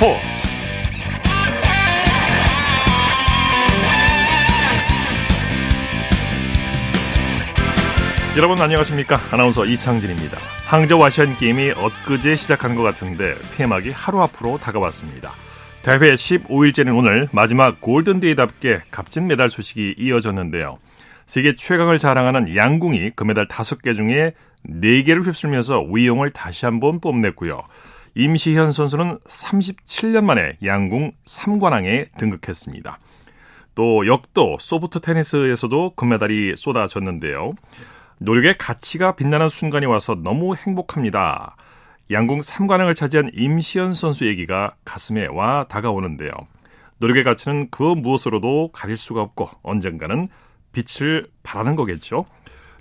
스포츠. 여러분 안녕하십니까? 아나운서 이창진입니다. 항저우 아시안 게임이 엊그제 시작한 것 같은데 폐막이 하루 앞으로 다가왔습니다. 대회 15일째는 오늘 마지막 골든데이답게 값진 메달 소식이 이어졌는데요. 세계 최강을 자랑하는 양궁이 금메달 5개 중에 4개를 휩쓸면서 위용을 다시 한번 뽐냈고요. 임시현 선수는 37년 만에 양궁 3관왕에 등극했습니다. 또 역도 소프트 테니스에서도 금메달이 쏟아졌는데요. 노력의 가치가 빛나는 순간이 와서 너무 행복합니다. 양궁 3관왕을 차지한 임시현 선수 얘기가 가슴에 와 다가오는데요. 노력의 가치는 그 무엇으로도 가릴 수가 없고 언젠가는 빛을 발하는 거겠죠.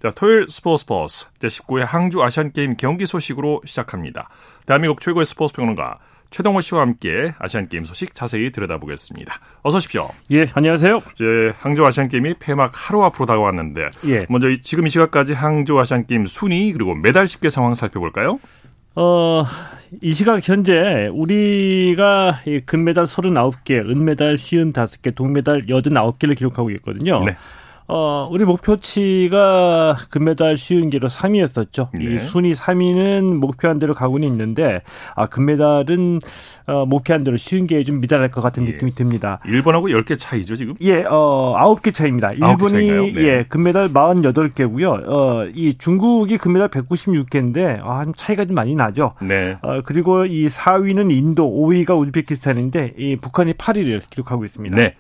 자, 토요일 스포츠 스포츠 제19회 항주 아시안게임 경기 소식으로 시작합니다. 대한민국 최고의 스포츠 평론가 최동호 씨와 함께 아시안게임 소식 자세히 들여다보겠습니다. 어서 오십시오. 예, 안녕하세요. 이제 항저 아시안게임이 폐막 하루 앞으로 다가왔는데 예. 먼저 지금 이 시각까지 항저 아시안게임 순위 그리고 메달 집계 상황 살펴볼까요? 어, 이 시각 현재 우리가 금메달 39개, 은메달 55개, 동메달 89개를 기록하고 있거든요. 네. 어, 우리 목표치가 금메달 쉬운 기로 3위였었죠. 네. 이 순위 3위는 목표한 대로 가고는 있는데, 아, 금메달은, 어, 목표한 대로 쉬운 게 좀 미달할 것 같은 예. 느낌이 듭니다. 일본하고 10개 차이죠, 지금? 예, 어, 9개 차입니다. 일본이, 네. 예, 금메달 48개고요. 어, 이 중국이 금메달 196개인데, 아, 차이가 좀 많이 나죠. 네. 어, 그리고 이 4위는 인도, 5위가 우즈베키스탄인데, 이 북한이 8위를 기록하고 있습니다. 네.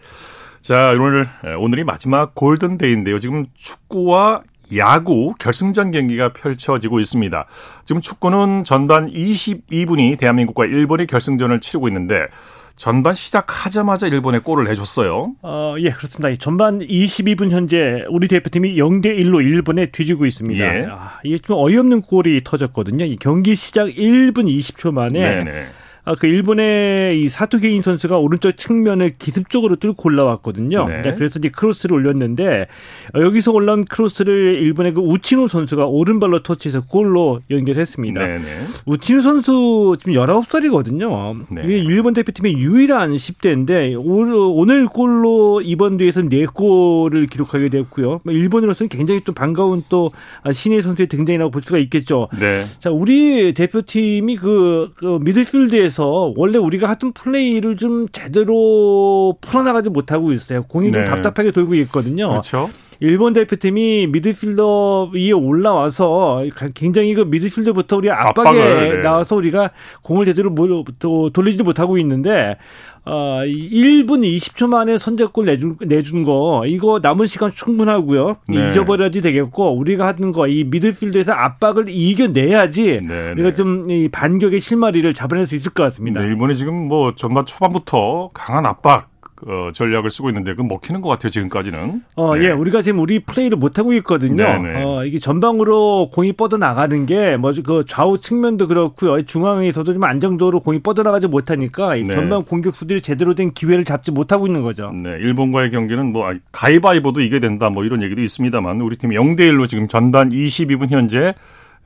자, 오늘, 오늘이 마지막 골든데이인데요. 지금 축구와 야구 결승전 경기가 펼쳐지고 있습니다. 지금 축구는 전반 22분이 대한민국과 일본이 결승전을 치르고 있는데 전반 시작하자마자 일본에 골을 내줬어요. 어, 예, 그렇습니다. 전반 22분 현재 우리 대표팀이 0대 1로 일본에 뒤지고 있습니다. 예. 아, 이게 좀 어이없는 골이 터졌거든요. 이 경기 시작 1분 20초 만에 네네. 아, 그 일본의 이 사토 게인 선수가 오른쪽 측면을 기습적으로 뚫고 올라왔거든요. 네. 네, 그래서 이제 크로스를 올렸는데 어, 여기서 올라온 크로스를 일본의 그 우치노 선수가 오른발로 터치해서 골로 연결했습니다. 네, 네. 우치노 선수 지금 19살이거든요. 네. 이게 일본 대표팀의 유일한 10대인데 오늘 골로 이번 대회에서 4골을 기록하게 되었고요. 뭐 일본으로서는 굉장히 또 반가운 또 신예 선수의 등장이라고 볼 수가 있겠죠. 네. 자, 우리 대표팀이 그, 그 미드필드에서 대 해서 원래 우리가 하던 플레이를 좀 제대로 풀어나가지 못하고 있어요. 공이 네. 좀 답답하게 돌고 있거든요. 그렇죠. 일본 대표팀이 미드필더 위에 올라와서 굉장히 그 미드필더부터 우리 압박에 압박을, 네. 나와서 우리가 공을 제대로 또 돌리지도 못하고 있는데 어 1분 20초 만에 선제골 내준 내준 거 이거 남은 시간 충분하고요. 네. 잊어버려야지 되겠고 우리가 하는 거 이 미드필더에서 압박을 이겨내야지 네, 우리가 네. 좀이 반격의 실마리를 잡아낼 수 있을 것 같습니다. 네, 일본이 지금 뭐 전반 초반부터 강한 압박 어, 전략을 쓰고 있는데 그 먹히는 것 같아요 지금까지는. 어, 네. 예, 우리가 지금 우리 플레이를 못 하고 있거든요. 네네. 네. 어, 이게 전방으로 공이 뻗어 나가는 게 뭐 그 좌우 측면도 그렇고요. 중앙에서도 좀 안정적으로 공이 뻗어 나가지 못하니까 네. 전방 공격수들이 제대로 된 기회를 잡지 못하고 있는 거죠. 네, 일본과의 경기는 뭐 가위바위보도 이게 된다 뭐 이런 얘기도 있습니다만 우리 팀이 0대 1로 지금 전반 22분 현재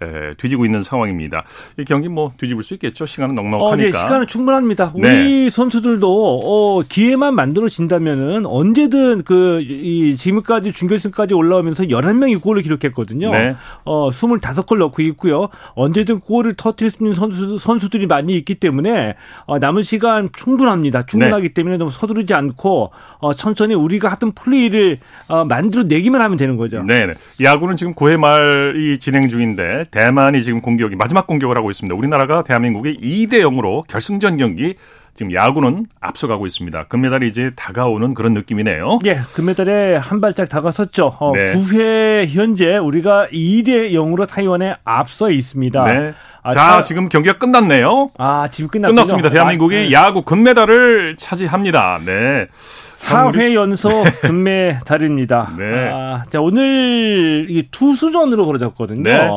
에, 뒤지고 있는 상황입니다. 이 경기 뭐 뒤집을 수 있겠죠. 시간은 넉넉하니까. 어, 네, 시간은 충분합니다. 우리 네. 선수들도 어, 기회만 만들어진다면은 언제든 그 이 지금까지 준결승까지 올라오면서 11명이 골을 기록했거든요. 네. 어, 25골 넣고 있고요. 언제든 골을 터뜨릴 수 있는 선수 선수들이 많이 있기 때문에 어, 남은 시간 충분합니다. 충분하기 네. 때문에 너무 서두르지 않고 어, 천천히 우리가 하던 플레이를 어, 만들어 내기만 하면 되는 거죠. 네. 네. 야구는 지금 9회 말이 진행 중인데 대만이 지금 공격이 마지막 공격을 하고 있습니다. 우리나라가 대한민국이 2대 0으로 결승전 경기 지금 야구는 앞서가고 있습니다. 금메달이 이제 다가오는 그런 느낌이네요. 예, 금메달에 한 발짝 다가섰죠. 어, 네. 9회 현재 우리가 2대 0으로 타이완에 앞서 있습니다. 네. 아, 자, 타... 지금 경기가 끝났네요. 아, 지금 끝났군요. 끝났습니다. 대한민국이 아, 네. 야구 금메달을 차지합니다. 네. 4회 연속 금메달입니다. 네. 아, 자, 오늘 이 투수전으로 벌어졌거든요. 네.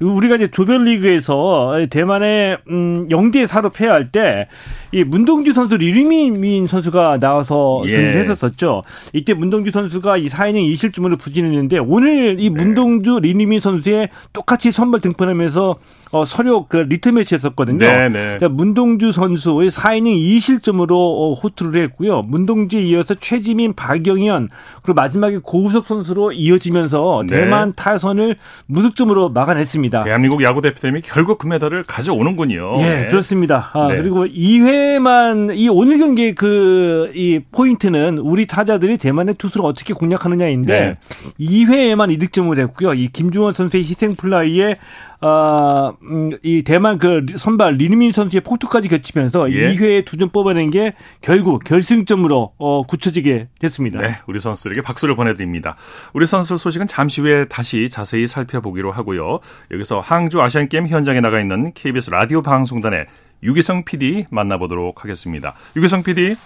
우리가 이제 조별리그에서 대만에 음 0대 4로 패할 때 이 문동주 선수 리리민 선수가 나와서 예. 승리를 했었었죠. 이때 문동주 선수가 이 4이닝 2실점으로 부진했는데 오늘 이 네. 문동주 리리민 선수의 똑같이 선발 등판하면서 어, 서류 새벽 그 리트 매치였었거든요. 네, 네. 문동주 선수의 4이닝 2실점으로 어, 호투를 했고요. 문동주에 이어서 최지민, 박영현 그리고 마지막에 고우석 선수로 이어지면서 네. 대만 타선을 무득점으로 막아냈습니다. 대한민국 야구 대표팀이 결국 금메달을 가져오는군요. 예, 네. 그렇습니다. 아, 네. 그리고 2회만 이 오늘 경기 그이 포인트는 우리 타자들이 대만의 투수를 어떻게 공략하느냐인데 2회에만 이득점을 했고요. 이 김주원 선수의 희생 플라이에 어, 음, 이 대만 그 선발 린위민 선수의 폭투까지 겹치면서 예. 2회에 두 점 뽑아낸 게 결국 결승점으로 어, 굳혀지게 됐습니다. 네, 우리 선수들에게 박수를 보내드립니다. 우리 선수 소식은 잠시 후에 다시 자세히 살펴보기로 하고요. 여기서 항주 아시안 게임 현장에 나가 있는 KBS 라디오 방송단의 유기성 PD 만나보도록 하겠습니다. 유기성 PD.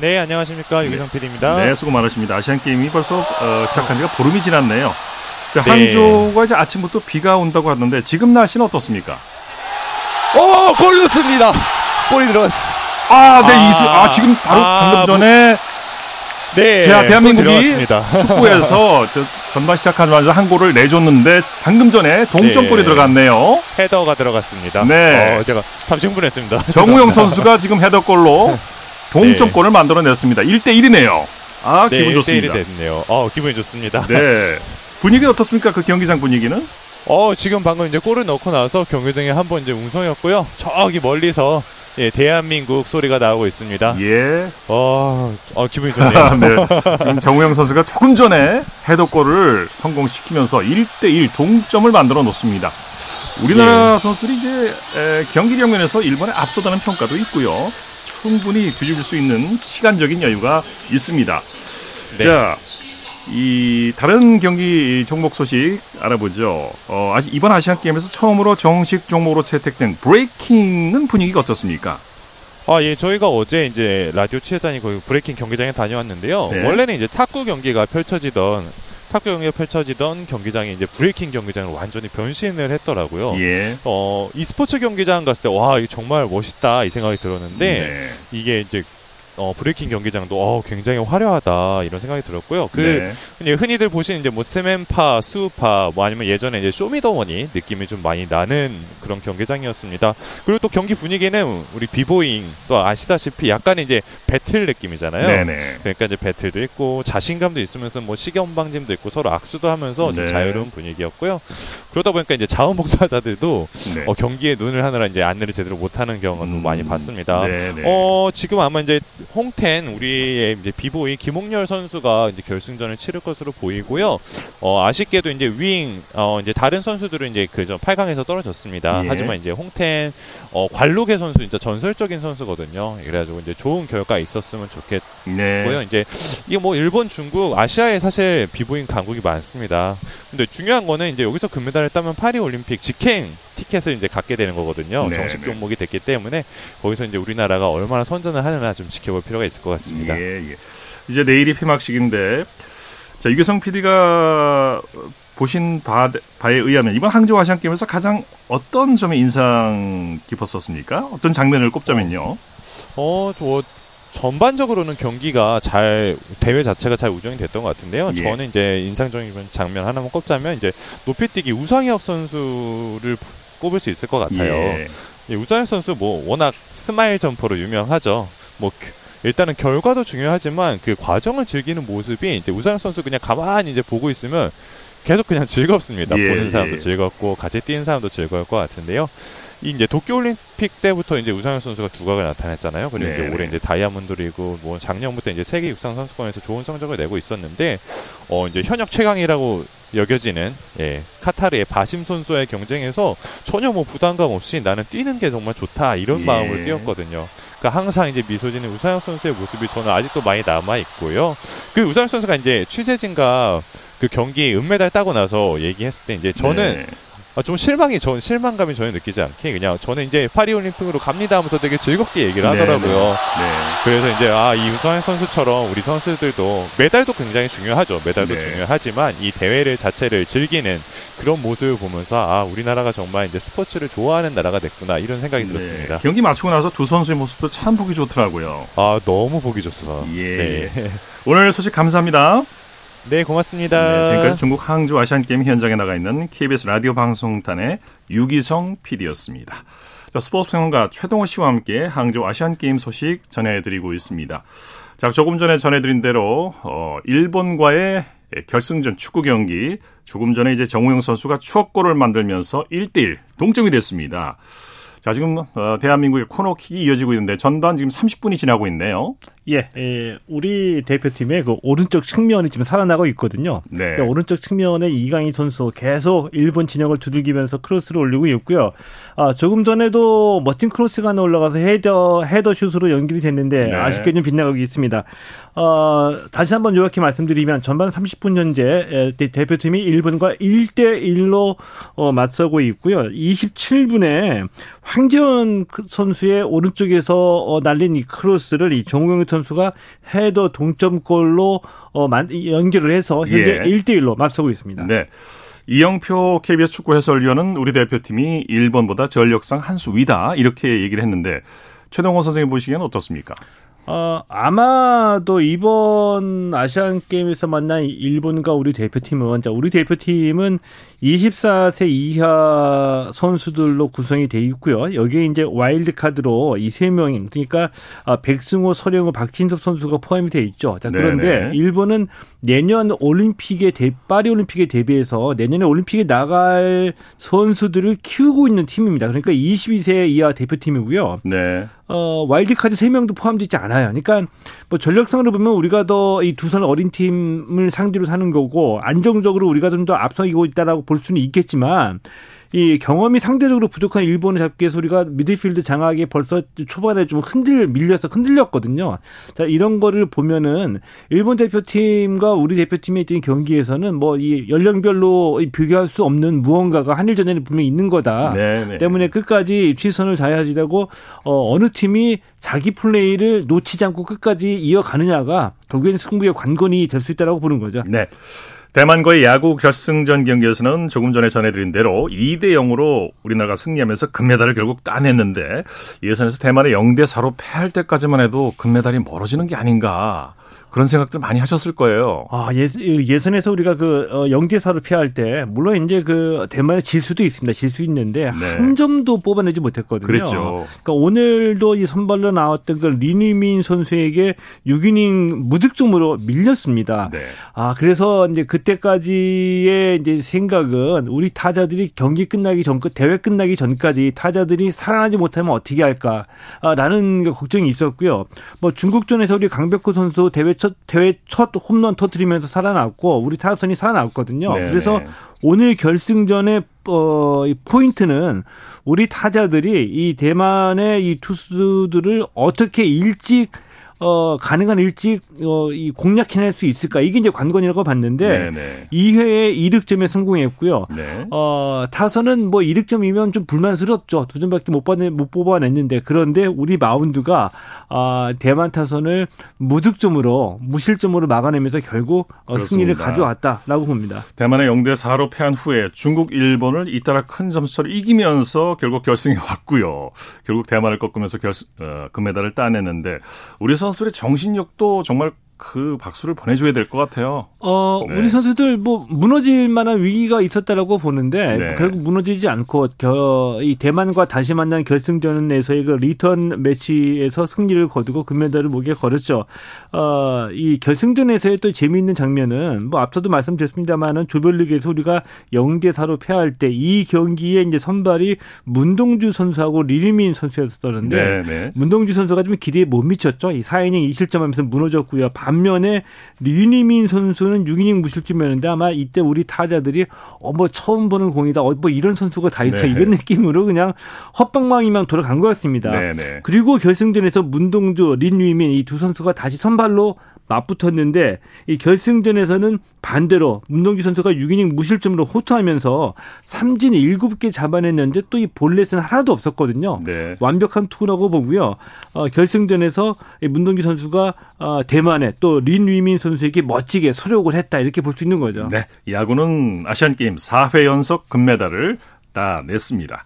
네, 안녕하십니까. 유기성 PD입니다. 네, 수고 많으십니다. 아시안 게임이 벌써 어, 시작한 지가 보름이 지났네요. 자, 네. 항저우가 이제 아침부터 비가 온다고 하던데 지금 날씨는 어떻습니까? 오, 골 넣습니다. 골이 들어갔습니다. 아, 네, 아, 이수, 아, 지금 바로 아, 방금 전에 네, 제가 대한민국이 축구에서 전반 시작하자마자 한 골을 내줬는데 방금 전에 동점골이 네. 들어갔네요. 헤더가 들어갔습니다. 네, 어, 제가 잠시 흥분했습니다. 정우영 선수가 지금 헤더골로 동점골을 네. 만들어냈습니다. 1대 1이네요. 아, 네, 기분 좋습니다. 1대 1이 됐네요. 어, 기분이 좋습니다. 네. 분위기는 어떻습니까? 그 경기장 분위기는? 어, 지금 방금 이제 골을 넣고 나서 경기장에 한 번 이제 웅성이었고요. 저기 멀리서 예, 대한민국 소리가 나오고 있습니다. 예. 어, 어 기분이 좋네요. 네. 지금 정우영 선수가 조금 전에 헤더골을 성공시키면서 1대1 동점을 만들어 놓습니다. 우리나라 예. 선수들이 이제 에, 경기력 면에서 일본에 앞서다는 평가도 있고요. 충분히 뒤집을 수 있는 시간적인 여유가 있습니다. 네. 자, 이 다른 경기 종목 소식 알아보죠. 어, 이번 아시안 게임에서 처음으로 정식 종목으로 채택된 브레이킹은 분위기가 어떻습니까? 아, 예, 저희가 어제 이제 라디오 취재단이 거기 브레이킹 경기장에 다녀왔는데요. 네. 원래는 이제 탁구 경기가 펼쳐지던 탁구 경기가 펼쳐지던 경기장이 이제 브레이킹 경기장으로 완전히 변신을 했더라고요. 예. 어, 이 스포츠 경기장 갔을 때 와, 이거 정말 멋있다 이 생각이 들었는데 네. 이게 이제 어, 브레이킹 경기장도 어, 굉장히 화려하다 이런 생각이 들었고요. 그 네. 흔히들 보시는 이제 뭐 스맨파, 스우파, 뭐 아니면 예전에 이제 쇼미더머니 느낌이 좀 많이 나는 그런 경기장이었습니다. 그리고 또 경기 분위기는 우리 비보잉 또 아시다시피 약간 이제 배틀 느낌이잖아요. 네네. 그러니까 이제 배틀도 있고 자신감도 있으면서 뭐 시경 방짐도 있고 서로 악수도 하면서 좀 네. 자유로운 분위기였고요. 그러다 보니까 이제 자원봉사자들도 네. 어, 경기에 눈을 하느라 이제 안내를 제대로 못하는 경우도 음. 많이 봤습니다. 네네. 어 지금 아마 이제 홍텐 우리의 이제 비보이 김홍렬 선수가 이제 결승전을 치를 것으로 보이고요. 어, 아쉽게도 이제 윙 어, 이제 다른 선수들은 이제 그저 8강에서 떨어졌습니다. 예. 하지만 이제 홍텐 어, 관록의 선수 진짜 전설적인 선수거든요. 그래가지고 이제 좋은 결과 있었으면 좋겠고요. 네. 이제 이게 뭐 일본, 중국, 아시아에 사실 비보잉 강국이 많습니다. 근데 중요한 거는 이제 여기서 금메달을 따면 파리 올림픽 직행 티켓을 이제 갖게 되는 거거든요. 네, 정식 네. 종목이 됐기 때문에 거기서 이제 우리나라가 얼마나 선전을 하느냐 좀 지켜볼 필요가 있을 것 같습니다. 예, 예. 이제 내일이 폐막식인데 자 유교성 PD가 보신 바, 바에 의하면 이번 항저우 아시안 게임에서 가장 어떤 점이 인상 깊었었습니까? 어떤 장면을 꼽자면요. 어, 저 전반적으로는 경기가 잘 대회 자체가 잘 우정이 됐던 것 같은데요. 예. 저는 이제 인상적인 장면 하나만 꼽자면 이제 높이뛰기 우상혁 선수를 꼽을 수 있을 것 같아요. 예. 예, 우상혁 선수 뭐 워낙 스마일 점퍼로 유명하죠. 뭐 일단은 결과도 중요하지만 그 과정을 즐기는 모습이 이제 우상혁 선수 그냥 가만히 이제 보고 있으면 계속 그냥 즐겁습니다. 예, 보는 사람도 예. 즐겁고 같이 뛰는 사람도 즐거울 것 같은데요. 이 이제 도쿄올림픽 때부터 이제 우상혁 선수가 두각을 나타냈잖아요. 그리고 네. 이제 올해 이제 다이아몬드 리그 뭐 작년부터 이제 세계 육상 선수권에서 좋은 성적을 내고 있었는데 어 이제 현역 최강이라고 여겨지는 예, 카타르의 바심 선수의 경쟁에서 전혀 뭐 부담감 없이 나는 뛰는 게 정말 좋다 이런 예. 마음으로 뛰었거든요. 그러니까 항상 이제 미소 짓는 우상혁 선수의 모습이 저는 아직도 많이 남아 있고요. 그 우상혁 선수가 이제 취재진과 그 경기 은메달 따고 나서 얘기했을 때 이제 저는 네. 아, 좀 실망이 전 실망감이 전혀 느끼지 않게 그냥 저는 이제 파리 올림픽으로 갑니다 하면서 되게 즐겁게 얘기를 네, 하더라고요. 네, 네. 그래서 이제 아 이우선 선수처럼 우리 선수들도 메달도 굉장히 중요하죠. 메달도 네. 중요하지만 이 대회를 자체를 즐기는 그런 모습을 보면서 아 우리나라가 정말 이제 스포츠를 좋아하는 나라가 됐구나 이런 생각이 네. 들었습니다. 경기 마치고 나서 두 선수의 모습도 참 보기 좋더라고요. 아 너무 보기 좋습니다 예. 네. 오늘 소식 감사합니다. 네, 고맙습니다. 네, 지금까지 중국 항주 아시안 게임 현장에 나가 있는 KBS 라디오 방송단의 유기성 PD였습니다. 자, 스포츠 평론가 최동호 씨와 함께 항주 아시안 게임 소식 전해드리고 있습니다. 자, 조금 전에 전해드린 대로 어, 일본과의 결승전 축구 경기 조금 전에 이제 정우영 선수가 추격골을 만들면서 1대1 동점이 됐습니다. 자, 지금 어, 대한민국의 코너킥이 이어지고 있는데 전반 지금 30분이 지나고 있네요. 예, 예, 우리 대표팀의 그 오른쪽 측면이 지금 살아나고 있거든요. 네. 그러니까 오른쪽 측면에 이강인 선수 계속 일본 진영을 두들기면서 크로스를 올리고 있고요. 아, 조금 전에도 멋진 크로스가 하나 올라가서 헤더 헤더 슛으로 연결이 됐는데 네. 아쉽게 좀 빗나가고 있습니다. 어, 다시 한번 요약해 말씀드리면 전반 30분 현재 대표팀이 일본과 1대 1로 어, 맞서고 있고요. 27분에 황재원 그 선수의 오른쪽에서 어, 날린 이 크로스를 이 정우영 선수가 헤더 동점골로 어, 연결을 해서 현재 예. 1대 1로 맞서고 있습니다. 네. 이영표 KBS 축구 해설위원은 우리 대표팀이 일본보다 전력상 한 수 위다 이렇게 얘기를 했는데 최동호 선생님 보시기에는 어떻습니까? 어, 아마도 이번 아시안 게임에서 만난 일본과 우리 대표팀은 자, 우리 대표팀은 24세 이하 선수들로 구성이 돼 있고요. 여기에 이제 와일드 카드로 이 세 명인 그러니까 아, 백승호, 설영우, 박진섭 선수가 포함이 돼 있죠. 자, 그런데 네네. 일본은 내년 올림픽에 대, 파리 올림픽에 대비해서 내년에 올림픽에 나갈 선수들을 키우고 있는 팀입니다. 그러니까 22세 이하 대표팀이고요. 네. 어, 와일드카드 3명도 포함되어 있지 않아요. 그러니까 뭐 전력상으로 보면 우리가 더 이 두 살 어린 팀을 상대로 사는 거고 안정적으로 우리가 좀 더 앞서고 있다라고 볼 수는 있겠지만 이 경험이 상대적으로 부족한 일본을 잡기 위해서 우리가 미드필드 장악에 벌써 초반에 좀 흔들 밀려서 흔들렸거든요. 자, 이런 거를 보면은 일본 대표팀과 우리 대표팀의 있던 경기에서는 뭐 이 연령별로 비교할 수 없는 무언가가 한일전에는 분명히 있는 거다. 네네. 네. 때문에 끝까지 최선을 다해야지라고 어, 어느 팀이 자기 플레이를 놓치지 않고 끝까지 이어가느냐가 결국에는 승부의 관건이 될 수 있다라고 보는 거죠. 네. 대만과의 야구 결승전 경기에서는 조금 전에 전해드린 대로 2대 0으로 우리나라가 승리하면서 금메달을 결국 따냈는데 예선에서 대만의 0대 4로 패할 때까지만 해도 금메달이 멀어지는 게 아닌가 그런 생각들 많이 하셨을 거예요. 아, 예, 예선에서 우리가 그, 어, 영대사로 피할 때, 물론 이제 그, 대만의 질 수도 있습니다. 질수 있는데, 네. 한 점도 뽑아내지 못했거든요. 그렇죠. 그러니까 오늘도 이 선발로 나왔던 그 리니민 선수에게 6이닝 무득점으로 밀렸습니다. 네. 아, 그래서 이제 그때까지의 이제 생각은 우리 타자들이 경기 끝나기 전, 대회 끝나기 전까지 타자들이 살아나지 못하면 어떻게 할까, 아, 라는 걱정이 있었고요. 뭐 중국전에서 우리 강백호 선수 대회 첫 첫, 대회 첫 홈런 터트리면서 살아났고 우리 타선이 살아났거든요. 네 그래서 오늘 결승전의 어, 이 포인트는 우리 타자들이 이 대만의 이 투수들을 어떻게 일찍 어, 가능한 일찍, 어, 이 공략해낼 수 있을까? 이게 이제 관건이라고 봤는데, 네네. 2회에 2득점에 성공했고요. 네. 어, 타선은 뭐 2득점이면 좀 불만스럽죠. 두 점밖에 못, 뽑아, 못 뽑아냈는데, 그런데 우리 마운드가, 아, 대만 타선을 무득점으로, 무실점으로 막아내면서 결국 어, 승리를 가져왔다라고 봅니다. 대만의 0대 4로 패한 후에 중국, 일본을 잇따라 큰 점수를 이기면서 결국 결승에 왔고요. 결국 대만을 꺾으면서 결, 어, 금메달을 따냈는데, 우리 선 선수들의 정신력도 정말 그 박수를 보내줘야 될 것 같아요. 어, 네. 우리 선수들 뭐 무너질 만한 위기가 있었다라고 보는데 네. 결국 무너지지 않고 겨, 이 대만과 다시 만난 결승전에서의 그 리턴 매치에서 승리를 거두고 금메달을 목에 걸었죠. 어, 이 결승전에서의 또 재미있는 장면은 뭐 앞서도 말씀드렸습니다만은 조별리그에서 우리가 0대 4로 패할 때 이 경기에 이제 선발이 문동주 선수하고 리리민 선수였었는데 네, 네. 문동주 선수가 좀 기대에 못 미쳤죠. 이 4이닝 2실점하면서 무너졌고요. 반면에 류니민 선수는 6이닝 무실점이었는데 아마 이때 우리 타자들이 어뭐 처음 보는 공이다. 어뭐 이런 선수가 다 있어. 네. 이런 느낌으로 그냥 헛방망이만 돌아간 것 같습니다. 네, 네. 그리고 결승전에서 문동주, 린유민 이 두 선수가 다시 선발로 맞붙었는데 이 결승전에서는 반대로 문동기 선수가 6이닝 무실점으로 호투하면서 삼진 7개 잡아냈는데 또 이 볼넷은 하나도 없었거든요. 네. 완벽한 투구라고 보고요. 어, 결승전에서 이 문동기 선수가 어, 대만에 또 린위민 선수에게 멋지게 소력을 했다 이렇게 볼 수 있는 거죠. 네. 야구는 아시안 게임 4회 연속 금메달을 따냈습니다.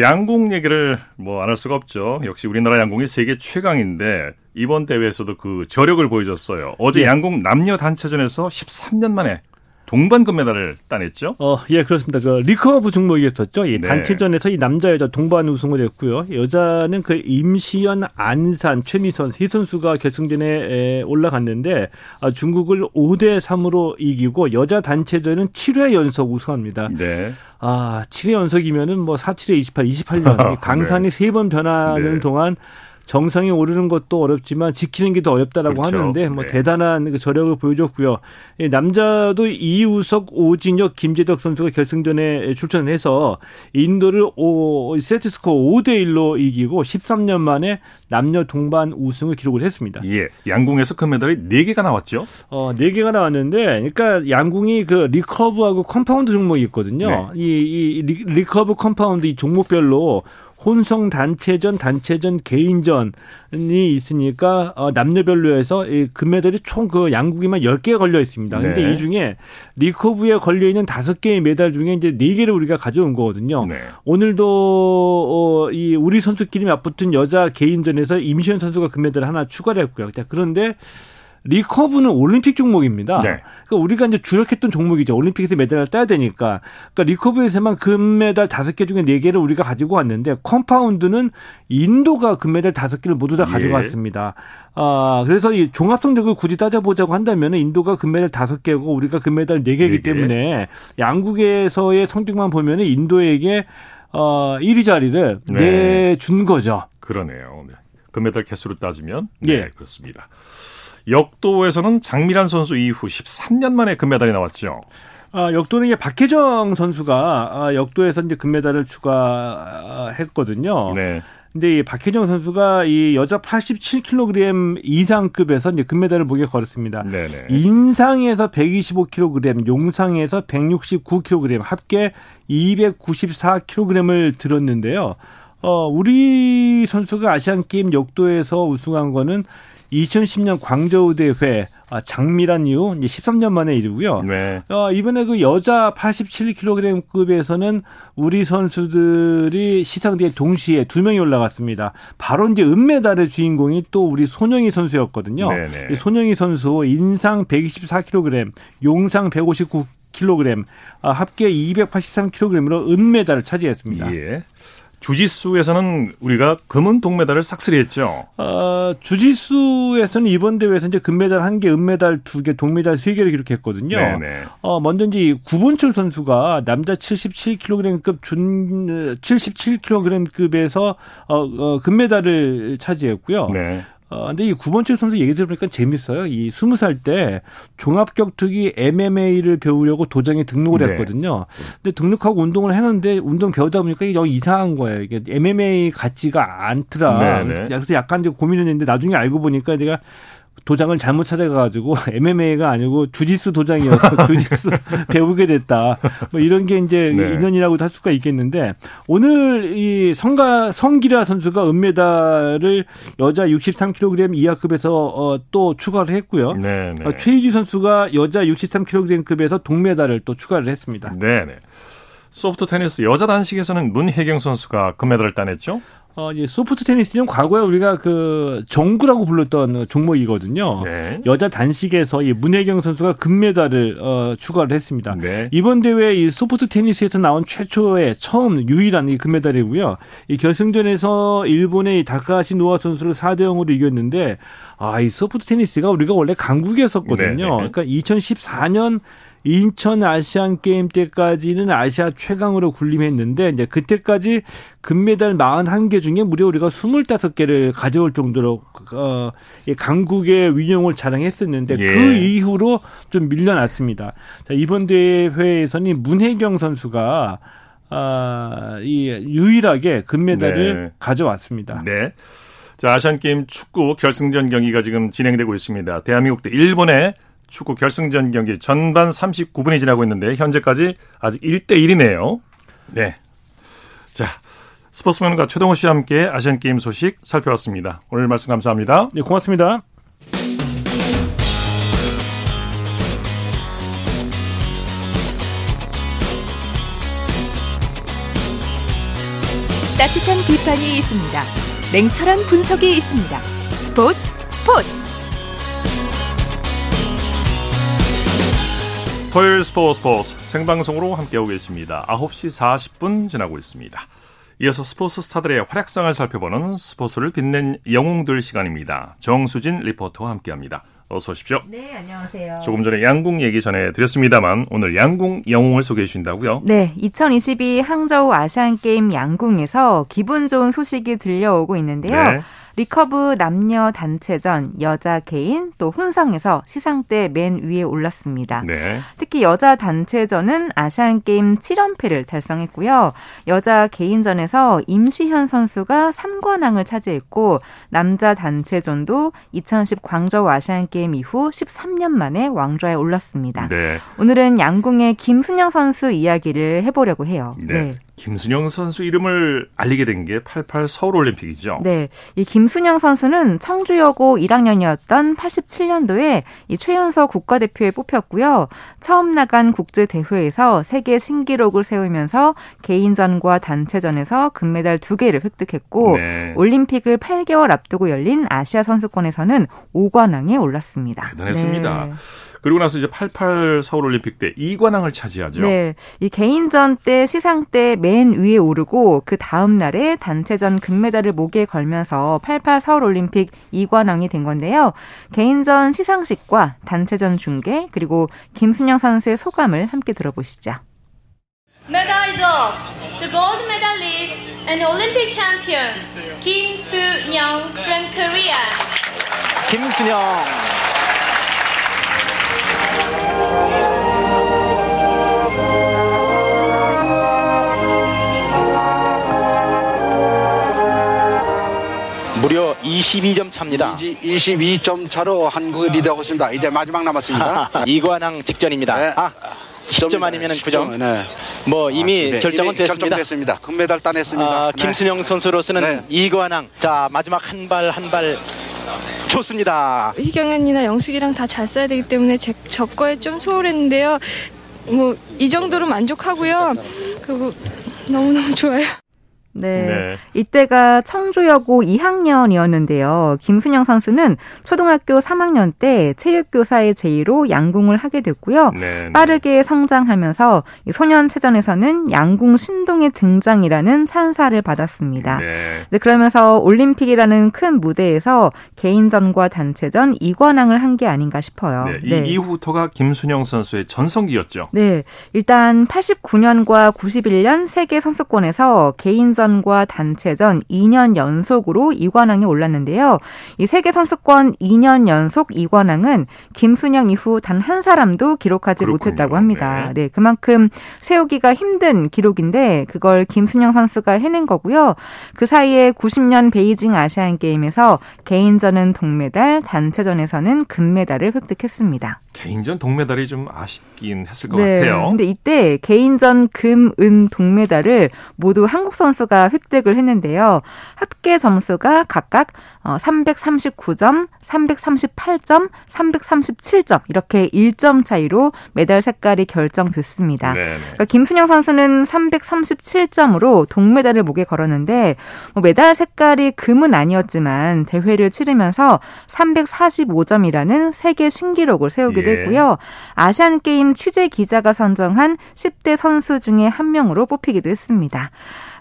양궁 얘기를 뭐 안 할 수가 없죠. 역시 우리나라 양궁이 세계 최강인데 이번 대회에서도 그 저력을 보여줬어요. 어제 예. 양궁 남녀 단체전에서 13년 만에 동반 금메달을 따냈죠? 어, 예, 그렇습니다. 그 리커브 종목이었었죠. 이 네. 단체전에서 이 남자 여자 동반 우승을 했고요. 여자는 그 임시현, 안산, 최미선 세 선수가 결승전에 올라갔는데 아, 중국을 5대 3으로 이기고 여자 단체전은 7회 연속 우승합니다. 네. 아, 7회 연속이면은 뭐 4, 7회 28, 28년 강산이 세번 변하는 네. 동안 정상에 오르는 것도 어렵지만 지키는 게 더 어렵다라고 그렇죠. 하는데 뭐 네. 대단한 그 저력을 보여줬고요. 예, 남자도 이우석, 오진혁, 김제덕 선수가 결승전에 출전해서 인도를 오, 세트 스코어 5대 1로 이기고 13년 만에 남녀 동반 우승을 기록을 했습니다. 예. 양궁에서 금메달이 4개가 나왔죠? 어, 4개가 나왔는데 그러니까 양궁이 그 리커브하고 컴파운드 종목이 있거든요. 네. 이, 이 리커브 컴파운드 이 종목별로 혼성 단체전, 단체전, 개인전이 있으니까 어, 남녀별로 해서 이 금메달이 총 그 양궁에만 10개 걸려 있습니다. 근데 네. 이 중에 리커브에 걸려 있는 5개의 메달 중에 이제 4개를 우리가 가져온 거거든요. 네. 오늘도 어, 이 우리 선수끼리 맞붙은 여자 개인전에서 임시현 선수가 금메달 하나 추가를 했고요. 그런데 리커브는 올림픽 종목입니다. 네. 그러니까 우리가 이제 주력했던 종목이죠. 올림픽에서 메달을 따야 되니까. 그러니까 리커브에서만 금메달 다섯 개 중에 네 개를 우리가 가지고 왔는데 컴파운드는 인도가 금메달 다섯 개를 모두 다 예. 가지고 왔습니다. 아, 그래서 이 종합 성적을 굳이 따져보자고 한다면 인도가 금메달 다섯 개고 우리가 금메달 네 개이기 때문에 양국에서의 성적만 보면 인도에게 어 1위 자리를 네. 내준 거죠. 그러네요. 네. 금메달 개수로 따지면 네, 예. 그렇습니다. 역도에서는 장미란 선수 이후 13년 만에 금메달이 나왔죠. 아, 역도는 이제 박혜정 선수가 아, 역도에서 이제 금메달을 추가했거든요. 네. 근데 이 박혜정 선수가 이 여자 87kg 이상급에서 이제 금메달을 목에 걸었습니다. 네네. 인상에서 125kg, 용상에서 169kg, 합계 294kg을 들었는데요. 어, 우리 선수가 아시안 게임 역도에서 우승한 거는 2010년 광저우 대회 아, 장미란 이후 이제 13년 만에 이르고요. 네. 어, 이번에 그 여자 87kg급에서는 우리 선수들이 시상대에 동시에 두 명이 올라갔습니다. 바로 이제 은메달의 주인공이 또 우리 손영희 선수였거든요. 네네. 손영희 선수 인상 124kg, 용상 159kg, 아, 합계 283kg으로 은메달을 차지했습니다. 예. 주짓수에서는 우리가 금은 동메달을 싹쓸이했죠. 어, 주짓수에서는 이번 대회에서 이제 금메달 한 개, 은메달 두 개, 동메달 세 개를 기록했거든요. 네네. 어, 먼저 이제 구본철 선수가 남자 77kg급 준 77kg급에서 어, 어, 금메달을 차지했고요. 네. 어, 근데 이 구본철 선수 얘기 들어보니까 재밌어요. 이 스무 살 때 종합격투기 MMA를 배우려고 도장에 등록을 네. 했거든요. 근데 등록하고 운동을 했는데 운동 배우다 보니까 이게 너무 이상한 거예요. 이게 MMA 같지가 않더라. 네, 네. 그래서 약간 이제 고민을 했는데 나중에 알고 보니까 내가 도장을 잘못 찾아가가지고 MMA가 아니고 주짓수 도장이어서 주짓수 배우게 됐다. 뭐 이런 게 이제 네. 인연이라고도 할 수가 있겠는데 오늘 이 성가 성기라 선수가 은메달을 여자 63kg 이하급에서 어, 또 추가를 했고요. 네, 네. 어, 최희주 선수가 여자 63kg급에서 동메달을 또 추가를 했습니다. 네, 네. 소프트 테니스 여자 단식에서는 문혜경 선수가 금메달을 따냈죠. 어, 이제 소프트 테니스는 과거에 우리가 그 정구라고 불렀던 종목이거든요. 네. 여자 단식에서 이 문혜경 선수가 금메달을 어, 추가를 했습니다. 네. 이번 대회 이 소프트 테니스에서 나온 최초의 처음 유일한 이 금메달이고요. 이 결승전에서 일본의 다카시 노아 선수를 4대 0으로 이겼는데 아, 이 소프트 테니스가 우리가 원래 강국이었었거든요. 네. 네. 그러니까 2014년 인천 아시안 게임 때까지는 아시아 최강으로 군림했는데 이제 그때까지 금메달 41개 중에 무려 우리가 25개를 가져올 정도로 어 강국의 위용을 자랑했었는데 예. 그 이후로 좀 밀려났습니다. 자, 이번 대회에서는 문혜경 선수가 아, 이 유일하게 금메달을 네. 가져왔습니다. 네. 자, 아시안 게임 축구 결승전 경기가 지금 진행되고 있습니다. 대한민국 대 일본의 축구 결승전 경기 전반 39분이 지나고 있는데 현재까지 아직 1대 1이네요. 네. 자, 스포츠맨과 최동호 씨와 함께 아시안 게임 소식 살펴봤습니다. 오늘 말씀 감사합니다. 네, 고맙습니다. 따뜻한 비판이 있습니다. 냉철한 분석이 있습니다. 스포츠 스포츠 토요일 스포츠 스포츠 생방송으로 함께하고 계십니다. 9시 40분 지나고 있습니다. 이어서 스포츠 스타들의 활약상을 살펴보는 스포츠를 빛낸 영웅들 시간입니다. 정수진 리포터와 함께합니다. 어서 오십시오. 네, 안녕하세요. 조금 전에 양궁 얘기 전해드렸습니다만 오늘 양궁 영웅을 소개해 주신다고요? 네, 2022 항저우 아시안게임 양궁에서 기분 좋은 소식이 들려오고 있는데요. 네. 리커브 남녀 단체전 여자 개인 또 혼성에서 시상대 맨 위에 올랐습니다. 네. 특히 여자 단체전은 아시안 게임 7연패를 달성했고요. 여자 개인전에서 임시현 선수가 3관왕을 차지했고 남자 단체전도 2010 광저우 아시안 게임 이후 13년 만에 왕좌에 올랐습니다. 네. 오늘은 양궁의 김수녕 선수 이야기를 해보려고 해요. 네. 네. 김순영 선수 이름을 알리게 된 게 88 서울 올림픽이죠. 네. 이 김순영 선수는 청주여고 1학년이었던 87년도에 이 최연소 국가대표에 뽑혔고요. 처음 나간 국제 대회에서 세계 신기록을 세우면서 개인전과 단체전에서 금메달 2개를 획득했고 네. 올림픽을 8개월 앞두고 열린 아시아 선수권에서는 5관왕에 올랐습니다. 대단했습니다. 네. 그리고 나서 이제 88 서울올림픽 때 2관왕을 차지하죠. 네. 이 개인전 때 시상 때 맨 위에 오르고 그 다음 날에 단체전 금메달을 목에 걸면서 88 서울올림픽 2관왕이 된 건데요. 개인전 시상식과 단체전 중계 그리고 김순영 선수의 소감을 함께 들어보시죠. Medal the gold medalist and Olympic champion Kim Soo-young from Korea. 김순영 무려 22점 차입니다. 22점 차로 한국이 리드하고 있습니다. 이제 마지막 남았습니다. 이관왕 직전입니다. 네. 아, 10점 아니면 9점. 네. 뭐 이미 아, 결정은 이미 됐습니다. 결정됐습니다. 금메달 따냈습니다. 아, 네. 김순영 선수로서는 네. 이관왕. 자 마지막 한 발 한 발 좋습니다. 희경연이나 영숙이랑 다 잘 써야 되기 때문에 제, 저 거에 좀 소홀했는데요. 뭐 이 정도로 만족하고요. 그리고 너무너무 좋아요. 네. 네. 이때가 청주여고 2학년이었는데요. 김순영 선수는 초등학교 3학년 때 체육교사의 제의로 양궁을 하게 됐고요. 네, 네. 빠르게 성장하면서 소년체전에서는 양궁 신동의 등장이라는 찬사를 받았습니다. 네. 네. 그러면서 올림픽이라는 큰 무대에서 개인전과 단체전 2관왕을 한 게 아닌가 싶어요. 네. 이 네. 이후부터가 김순영 선수의 전성기였죠. 네. 일단 89년과 91년 세계 선수권에서 개인전 선수권과 단체전 2년 연속으로 2관왕에 올랐는데요. 이 세계 선수권 2년 연속 2관왕은 김순영 이후 단 한 사람도 기록하지 그렇군요. 못했다고 합니다. 네. 네, 그만큼 세우기가 힘든 기록인데 그걸 김순영 선수가 해낸 거고요. 그 사이에 90년 베이징 아시안 게임에서 개인전은 동메달, 단체전에서는 금메달을 획득했습니다. 개인전 동메달이 좀 아쉽긴 했을 것 네, 같아요. 근데 이때 개인전 금, 은, 동메달을 모두 한국 선수가 획득을 했는데요. 합계 점수가 각각 339점, 어, 338점, 337점 이렇게 1점 차이로 메달 색깔이 결정됐습니다. 그러니까 김순영 선수는 337점으로 동메달을 목에 걸었는데 뭐 메달 색깔이 금은 아니었지만 대회를 치르면서 345점이라는 세계 신기록을 세우기 했고요. 아시안 게임 취재 기자가 선정한 10대 선수 중에 한 명으로 뽑히기도 했습니다.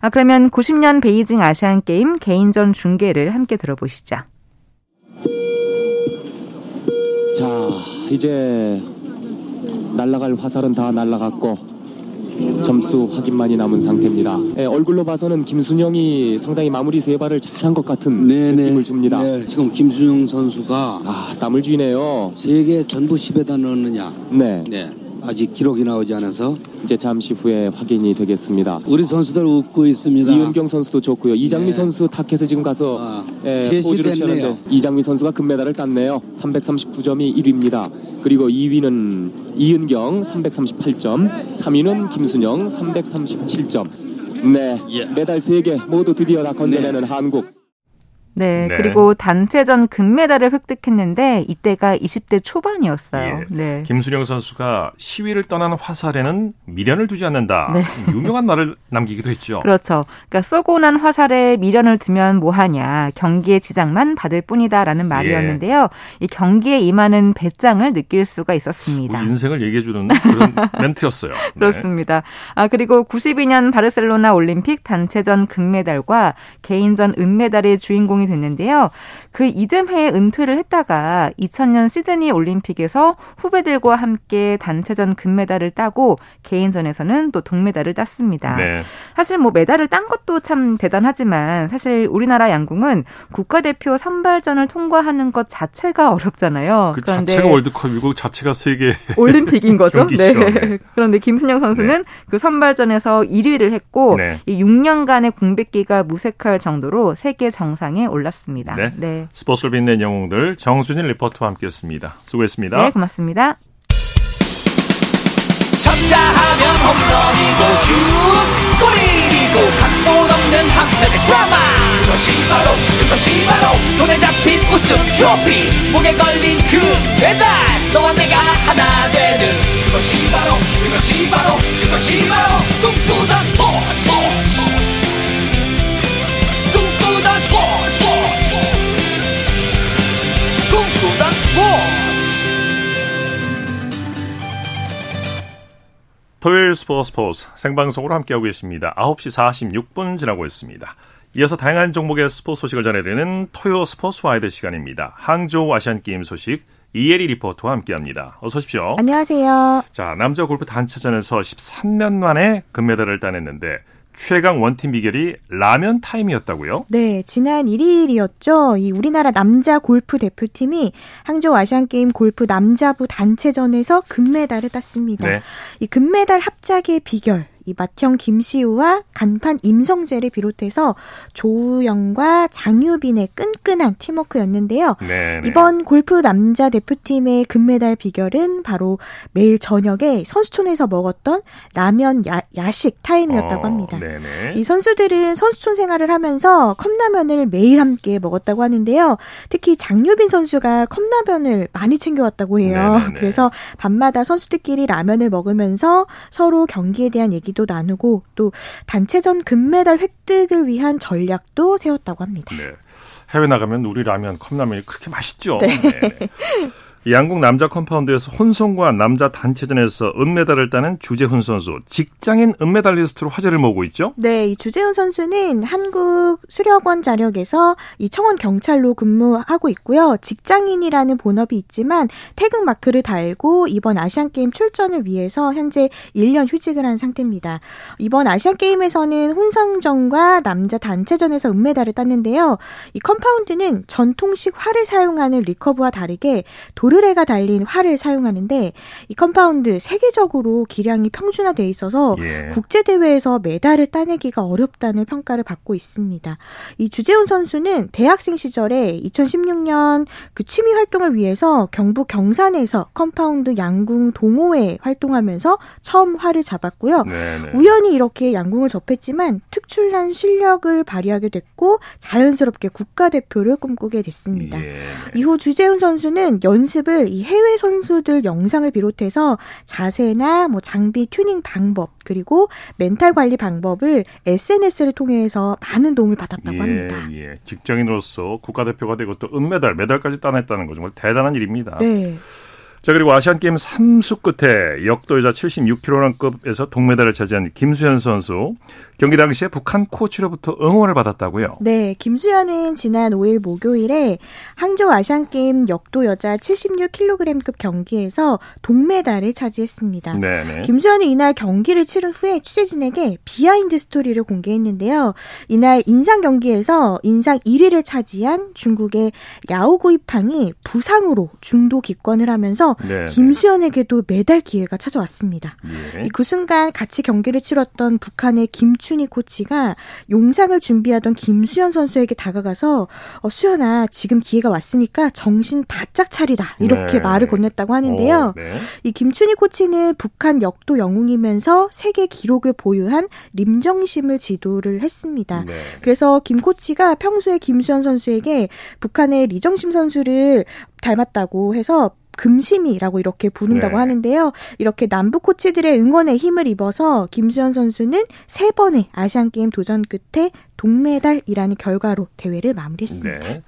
아, 그러면 90년 베이징 아시안 게임 개인전 중계를 함께 들어보시죠. 자, 이제 날라갈 화살은 다 날라갔고 점수 확인만이 남은 상태입니다. 네, 얼굴로 봐서는 김순영이 상당히 마무리 세 발을 잘한 것 같은 네네, 느낌을 줍니다. 네, 지금 김순영 선수가 아 땀을 쥐네요. 세계 전부 10에다 넣었느냐? 네. 네. 아직 기록이 나오지 않아서 이제 잠시 후에 확인이 되겠습니다. 우리 선수들 웃고 있습니다. 이은경 선수도 좋고요. 이장미 네. 선수 타켓에 지금 가서 아, 예, 포즈를 취하는데 이장미 선수가 금메달을 땄네요. 339점이 1위입니다. 그리고 2위는 이은경 338점, 3위는 김순영 337점. 네, 예. 메달 3개 모두 드디어 다 건져내는 네. 한국. 네, 네, 그리고 단체전 금메달을 획득했는데 이때가 20대 초반이었어요. 예. 네. 김수령 선수가 시위를 떠난 화살에는 미련을 두지 않는다. 네. 유명한 말을 남기기도 했죠. 그렇죠. 그러니까 쏘고 난 화살에 미련을 두면 뭐하냐. 경기의 지장만 받을 뿐이다라는 말이었는데요. 예. 이 경기에 임하는 배짱을 느낄 수가 있었습니다. 뭐 인생을 얘기해 주는 그런 멘트였어요. 네. 그렇습니다. 아 그리고 92년 바르셀로나 올림픽 단체전 금메달과 개인전 은메달의 주인공이 됐는데요. 그 이듬해에 은퇴를 했다가 2000년 시드니 올림픽에서 후배들과 함께 단체전 금메달을 따고 개인전에서는 또 동메달을 땄습니다. 네. 사실 뭐 메달을 딴 것도 참 대단하지만 사실 우리나라 양궁은 국가대표 선발전을 통과하는 것 자체가 어렵잖아요. 그 그런데 자체가 월드컵이고 자체가 세계 올림픽인 거죠. 네. 네. 그런데 김순영 선수는 네. 그 선발전에서 1위를 했고 네. 이 6년간의 공백기가 무색할 정도로 세계 정상에 올랐습니다. 네. 네. 스포츠를 빛낸 영웅들 정순일 리포터와 함께했습니다. 수고했습니다. 네, 고맙습니다. 쳤다 하면 홈런이고 슛 골이고 각본 없는 한편의 드라마 그것이 바로 그것이 바로 손에 잡힌 우승 트로피 목에 걸린 그 배달 너와 내가 하나 되는 그것이 바로 그것이 바로 그것이 바로 꿈꾸던 스포츠 토요일 스포츠 스포츠 생방송으로 함께하고 계십니다. 9시 46분 지나고 있습니다. 이어서 다양한 종목의 스포츠 소식을 전해드리는 토요 스포츠 와이드 시간입니다. 항저우 아시안게임 소식 이예리 리포터와 함께합니다. 어서 오십시오. 안녕하세요. 자, 남자 골프 단체전에서 13년 만에 금메달을 따냈는데 최강 원팀 비결이 라면 타임이었다고요? 네, 지난 1일이었죠. 이 우리나라 남자 골프 대표팀이 항저우 아시안 게임 골프 남자부 단체전에서 금메달을 땄습니다. 네. 이 금메달 합작의 비결 이 맏형 김시우와 간판 임성재를 비롯해서 조우영과 장유빈의 끈끈한 팀워크였는데요. 네네. 이번 골프 남자 대표팀의 금메달 비결은 바로 매일 저녁에 선수촌에서 먹었던 라면 야, 식 타임이었다고 어, 합니다. 네네. 이 선수들은 선수촌 생활을 하면서 컵라면을 매일 함께 먹었다고 하는데요. 특히 장유빈 선수가 컵라면을 많이 챙겨왔다고 해요. 네네네. 그래서 밤마다 선수들끼리 라면을 먹으면서 서로 경기에 대한 얘기 얘기도 나누고 또 단체전 금메달 획득을 위한 전략도 세웠다고 합니다. 네. 해외 나가면 우리 라면 컵라면이 그렇게 맛있죠. 네. 네. 양궁 남자 컴파운드에서 혼성과 남자 단체전에서 은메달을 딴 주재훈 선수, 직장인 은메달리스트로 화제를 모으고 있죠? 네, 이 주재훈 선수는 한국 수력원자력에서 이 청원 경찰로 근무하고 있고요. 직장인이라는 본업이 있지만 태극 마크를 달고 이번 아시안 게임 출전을 위해서 현재 1년 휴직을 한 상태입니다. 이번 아시안 게임에서는 혼성전과 남자 단체전에서 은메달을 땄는데요. 이 컴파운드는 전통식 활을 사용하는 리커브와 다르게 도르 도르래가 달린 활을 사용하는데 이 컴파운드 세계적으로 기량이 평준화돼 있어서 예. 국제 대회에서 메달을 따내기가 어렵다는 평가를 받고 있습니다. 이 주재훈 선수는 대학생 시절에 2016년 그 취미 활동을 위해서 경북 경산에서 컴파운드 양궁 동호회 활동하면서 처음 활을 잡았고요. 네네. 우연히 이렇게 양궁을 접했지만 특출난 실력을 발휘하게 됐고 자연스럽게 국가대표를 꿈꾸게 됐습니다. 예. 이후 주재훈 선수는 연습 연습을 이 해외 선수들 영상을 비롯해서 자세나 뭐 장비 튜닝 방법 그리고 멘탈 관리 방법을 SNS를 통해서 많은 도움을 받았다고 예, 합니다. 예. 직장인으로서 국가대표가 되고 또 은메달, 메달까지 따냈다는 거 정말 대단한 일입니다. 네. 자, 그리고 아시안게임 3수 끝에 역도 여자 76kg급에서 동메달을 차지한 김수현 선수. 경기 당시에 북한 코치로부터 응원을 받았다고요? 네, 김수현은 지난 5일 목요일에 항저우 아시안게임 역도 여자 76kg급 경기에서 동메달을 차지했습니다. 네네. 김수현은 이날 경기를 치른 후에 취재진에게 비하인드 스토리를 공개했는데요. 이날 인상 경기에서 인상 1위를 차지한 중국의 야오구이팡이 부상으로 중도 기권을 하면서 네, 네. 김수현에게도 메달 기회가 찾아왔습니다. 예. 그 순간 같이 경기를 치렀던 북한의 김춘희 코치가 용상을 준비하던 김수현 선수에게 다가가서 어, 수현아 지금 기회가 왔으니까 정신 바짝 차리다 이렇게 네. 말을 건넸다고 하는데요. 어, 네. 이 김춘희 코치는 북한 역도 영웅이면서 세계 기록을 보유한 림정심을 지도를 했습니다. 네. 그래서 김 코치가 평소에 김수현 선수에게 북한의 림정심 선수를 닮았다고 해서 금심이라고 이렇게 부른다고 네. 하는데요. 이렇게 남북 코치들의 응원에 힘을 입어서 김수현 선수는 세 번의 아시안 게임 도전 끝에 동메달이라는 결과로 대회를 마무리했습니다. 네.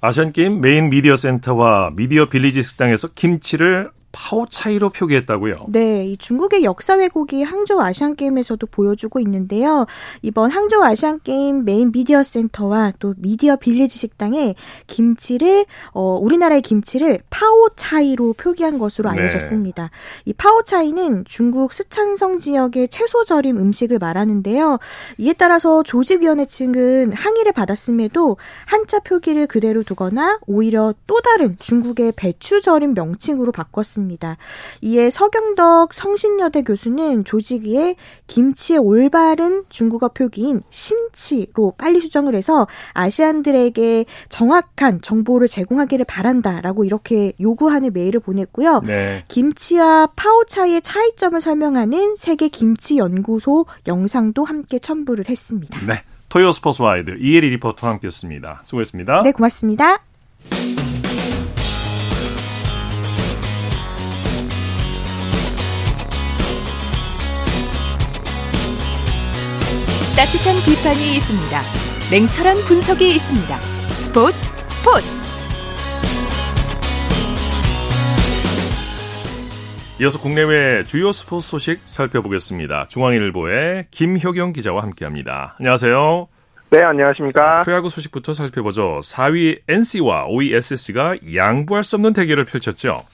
아시안 게임 메인 미디어 센터와 미디어 빌리지 식당에서 김치를 파오차이로 표기했다고요? 네, 이 중국의 역사 왜곡이 항저우 아시안 게임에서도 보여주고 있는데요. 이번 항저우 아시안 게임 메인 미디어 센터와 또 미디어 빌리지 식당에 김치를 어 우리나라의 김치를 파오차이로 표기한 것으로 네. 알려졌습니다. 네. 이 파오차이는 중국 쓰촨성 지역의 채소 절임 음식을 말하는데요. 이에 따라서 조직위원회 측은 항의를 받았음에도 한자 표기를 그대로 두거나 오히려 또 다른 중국의 배추 절임 명칭으로 바꿨습니다. 있습니다. 이에 서경덕 성신여대 교수는 조직위에 김치의 올바른 중국어 표기인 신치로 빨리 수정을 해서 아시안들에게 정확한 정보를 제공하기를 바란다라고 이렇게 요구하는 메일을 보냈고요. 네. 김치와 파오차이의 차이점을 설명하는 세계 김치 연구소 영상도 함께 첨부를 했습니다. 네. 토요 스포츠 와이드 이혜리 리포터와 함께했습니다. 수고했습니다. 네, 고맙습니다. 따뜻한 비판이 있습니다. 냉철한 분석이 있습니다. 스포츠 스포츠 이어서 국내외 주요 스포츠 소식 살펴보겠습니다. 중앙일보의 김효경 기자와 함께합니다. 안녕하세요. 네, 안녕하십니까. 프야구 소식부터 살펴보죠. 4위 NC와 5위 SSC가 양보할 수 없는 대결을 펼쳤죠.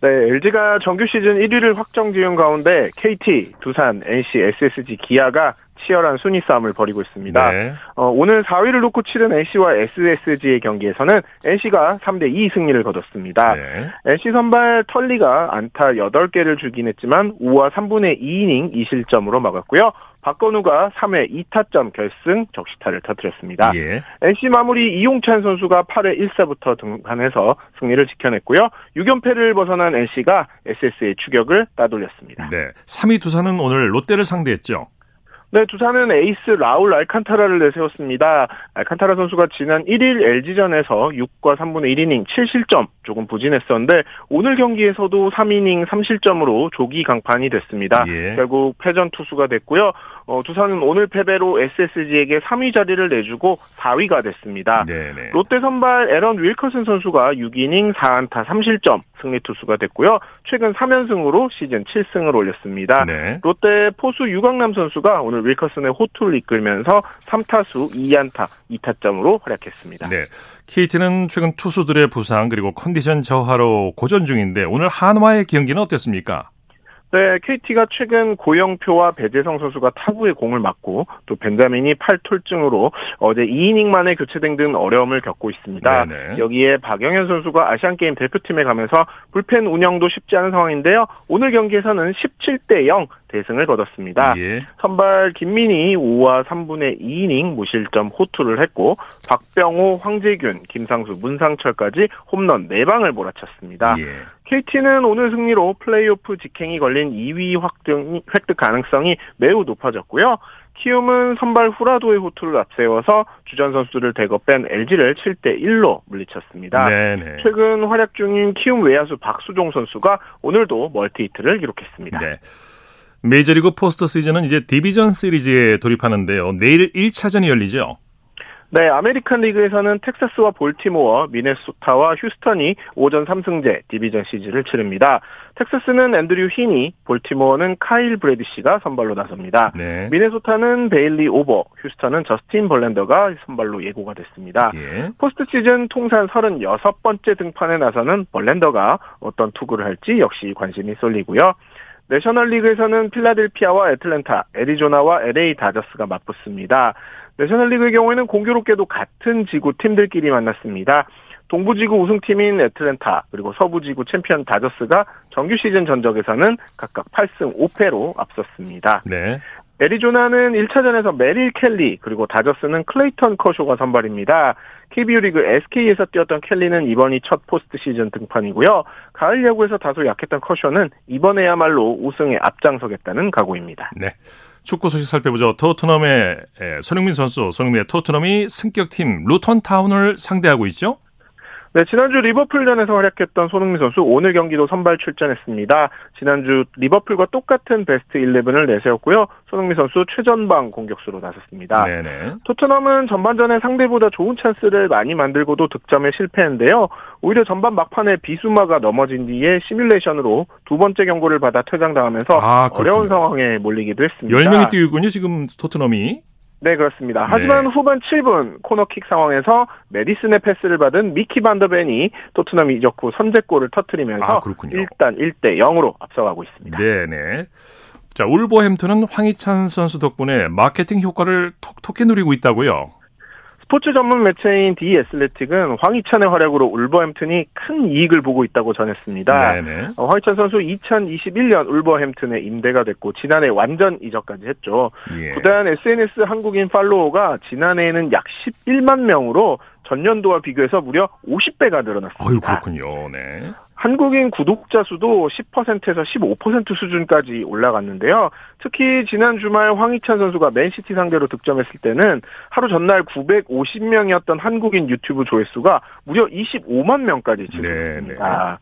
네, LG가 정규 시즌 1위를 확정 지은 가운데 KT, 두산, NC, SSG, 기아가 치열한 순위 싸움을 벌이고 있습니다. 네. 어, 오늘 4위를 놓고 치른 NC와 SSG의 경기에서는 NC가 3대 2 승리를 거뒀습니다. 네. NC 선발 털리가 안타 8개를 주긴 했지만 5와 3분의 2이닝 2실점으로 막았고요. 박건우가 3회 2타점 결승 적시타를 터뜨렸습니다. 예. NC 마무리 이용찬 선수가 8회 1사부터 등판해서 승리를 지켜냈고요. 6연패를 벗어난 NC가 SS의 추격을 따돌렸습니다. 네. 3위 두산은 오늘 롯데를 상대했죠. 네, 두산은 에이스 라울 알칸타라를 내세웠습니다. 알칸타라 선수가 지난 1일 LG전에서 6과 3분의 1이닝 7실점 조금 부진했었는데 오늘 경기에서도 3이닝 3실점으로 조기 강판이 됐습니다. 예. 결국 패전 투수가 됐고요. 어, 두산은 오늘 패배로 SSG에게 3위 자리를 내주고 4위가 됐습니다. 네네. 롯데 선발 에런 윌커슨 선수가 6이닝 4안타 3실점 승리 투수가 됐고요. 최근 3연승으로 시즌 7승을 올렸습니다. 네. 롯데 포수 유강남 선수가 오늘 윌커슨의 호투를 이끌면서 3타수 2안타 2타점으로 활약했습니다. 네. KT는 최근 투수들의 부상 그리고 컨디션 저하로 고전 중인데 오늘 한화의 경기는 어땠습니까? 네, KT가 최근 고영표와 배재성 선수가 타구에 공을 맞고 또 벤자민이 팔톨증으로 어제 2이닝 만에 교체된 등 어려움을 겪고 있습니다. 네네. 여기에 박영현 선수가 아시안 게임 대표팀에 가면서 불펜 운영도 쉽지 않은 상황인데요. 오늘 경기에서는 17대 0 대승을 거뒀습니다. 예. 선발 김민희 5와 3분의 2이닝 무실점 호투를 했고 박병호, 황재균, 김상수, 문상철까지 홈런 4방을 몰아쳤습니다. 예. KT는 오늘 승리로 플레이오프 직행이 걸린 2위 확정, 획득 가능성이 매우 높아졌고요. 키움은 선발 후라도의 호투를 앞세워서 주전 선수들을 대거 뺀 LG를 7대 1로 물리쳤습니다. 네네. 최근 활약 중인 키움 외야수 박수종 선수가 오늘도 멀티히트를 기록했습니다. 네. 메이저리그 포스트 시즌은 이제 디비전 시리즈에 돌입하는데요. 내일 1차전이 열리죠. 네, 아메리칸 리그에서는 텍사스와 볼티모어, 미네소타와 휴스턴이 5전 3승제 디비전 시즌을 치릅니다. 텍사스는 앤드류 히니, 볼티모어는 카일 브래디시가 선발로 나섭니다. 네. 미네소타는 베일리 오버, 휴스턴은 저스틴 벌랜더가 선발로 예고가 됐습니다. 예. 포스트 시즌 통산 36번째 등판에 나서는 벌랜더가 어떤 투구를 할지 역시 관심이 쏠리고요. 내셔널리그에서는 필라델피아와 애틀랜타, 애리조나와 LA 다저스가 맞붙습니다. 내셔널리그의 경우에는 공교롭게도 같은 지구 팀들끼리 만났습니다. 동부지구 우승팀인 애틀랜타 그리고 서부지구 챔피언 다저스가 정규 시즌 전적에서는 각각 8승 5패로 앞섰습니다. 네. 애리조나는 1차전에서 메릴 켈리 그리고 다저스는 클레이턴 커쇼가 선발입니다. KBO 리그 SK에서 뛰었던 켈리는 이번이 첫 포스트 시즌 등판이고요. 가을 야구에서 다소 약했던 커쇼는 이번에야말로 우승에 앞장서겠다는 각오입니다. 네. 축구 소식 살펴보죠. 토트넘의 손흥민 선수, 손흥민의 토트넘이 승격팀 루턴 타운을 상대하고 있죠? 네, 지난주 리버풀전에서 활약했던 손흥민 선수 오늘 경기도 선발 출전했습니다. 지난주 리버풀과 똑같은 베스트 11을 내세웠고요. 손흥민 선수 최전방 공격수로 나섰습니다. 네네. 토트넘은 전반전에 상대보다 좋은 찬스를 많이 만들고도 득점에 실패했는데요. 오히려 전반 막판에 비수마가 넘어진 뒤에 시뮬레이션으로 두 번째 경고를 받아 퇴장당하면서 아, 어려운 상황에 몰리기도 했습니다. 10명이 뛰군요, 지금 토트넘이. 네, 그렇습니다. 하지만 네. 후반 7분 코너킥 상황에서 메디슨의 패스를 받은 미키 반더벤이 토트넘 이적 후 선제골을 터트리면서 아, 일단 1대 0으로 앞서가고 있습니다. 네, 네. 자, 울버햄튼은 황희찬 선수 덕분에 마케팅 효과를 톡톡히 누리고 있다고요. 스포츠 전문 매체인 디 애슬레틱은 황희찬의 활약으로 울버햄튼이 큰 이익을 보고 있다고 전했습니다. 어, 황희찬 선수 2021년 울버햄튼에 임대가 됐고 지난해 완전 이적까지 했죠. 예. 구단 SNS 한국인 팔로워가 지난해에는 약 11만 명으로 전년도와 비교해서 무려 50배가 늘어났습니다. 어유 그렇군요. 네. 한국인 구독자 수도 10%에서 15% 수준까지 올라갔는데요. 특히 지난 주말 황희찬 선수가 맨시티 상대로 득점했을 때는 하루 전날 950명이었던 한국인 유튜브 조회수가 무려 25만 명까지 증가했습니다. 네, 네.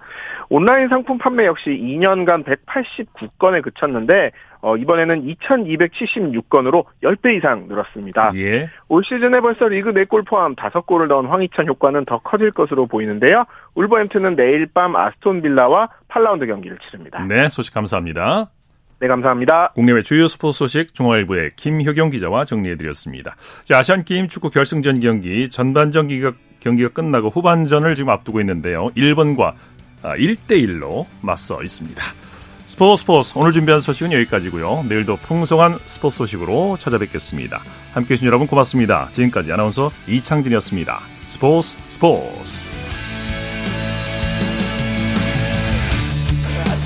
온라인 상품 판매 역시 2년간 189건에 그쳤는데 어, 이번에는 2,276건으로 10배 이상 늘었습니다. 예. 올 시즌에 벌써 리그 4골 포함 5골을 넣은 황희찬 효과는 더 커질 것으로 보이는데요. 울버햄튼은 내일 밤 아스톤 빌라와 8라운드 경기를 치릅니다. 네, 소식 감사합니다. 네, 감사합니다. 국내외 주요 스포츠 소식 중앙일보의 김효경 기자와 정리해드렸습니다. 자, 아시안게임 축구 결승전 경기 전반전 경기가, 경기가 끝나고 후반전을 지금 앞두고 있는데요. 일본과 1대1로 아, 맞서 있습니다. 스포츠 스포츠 오늘 준비한 소식은 여기까지고요. 내일도 풍성한 스포츠 소식으로 찾아뵙겠습니다. 함께해 주신 여러분 고맙습니다. 지금까지 아나운서 이창진이었습니다. 스포츠 스포츠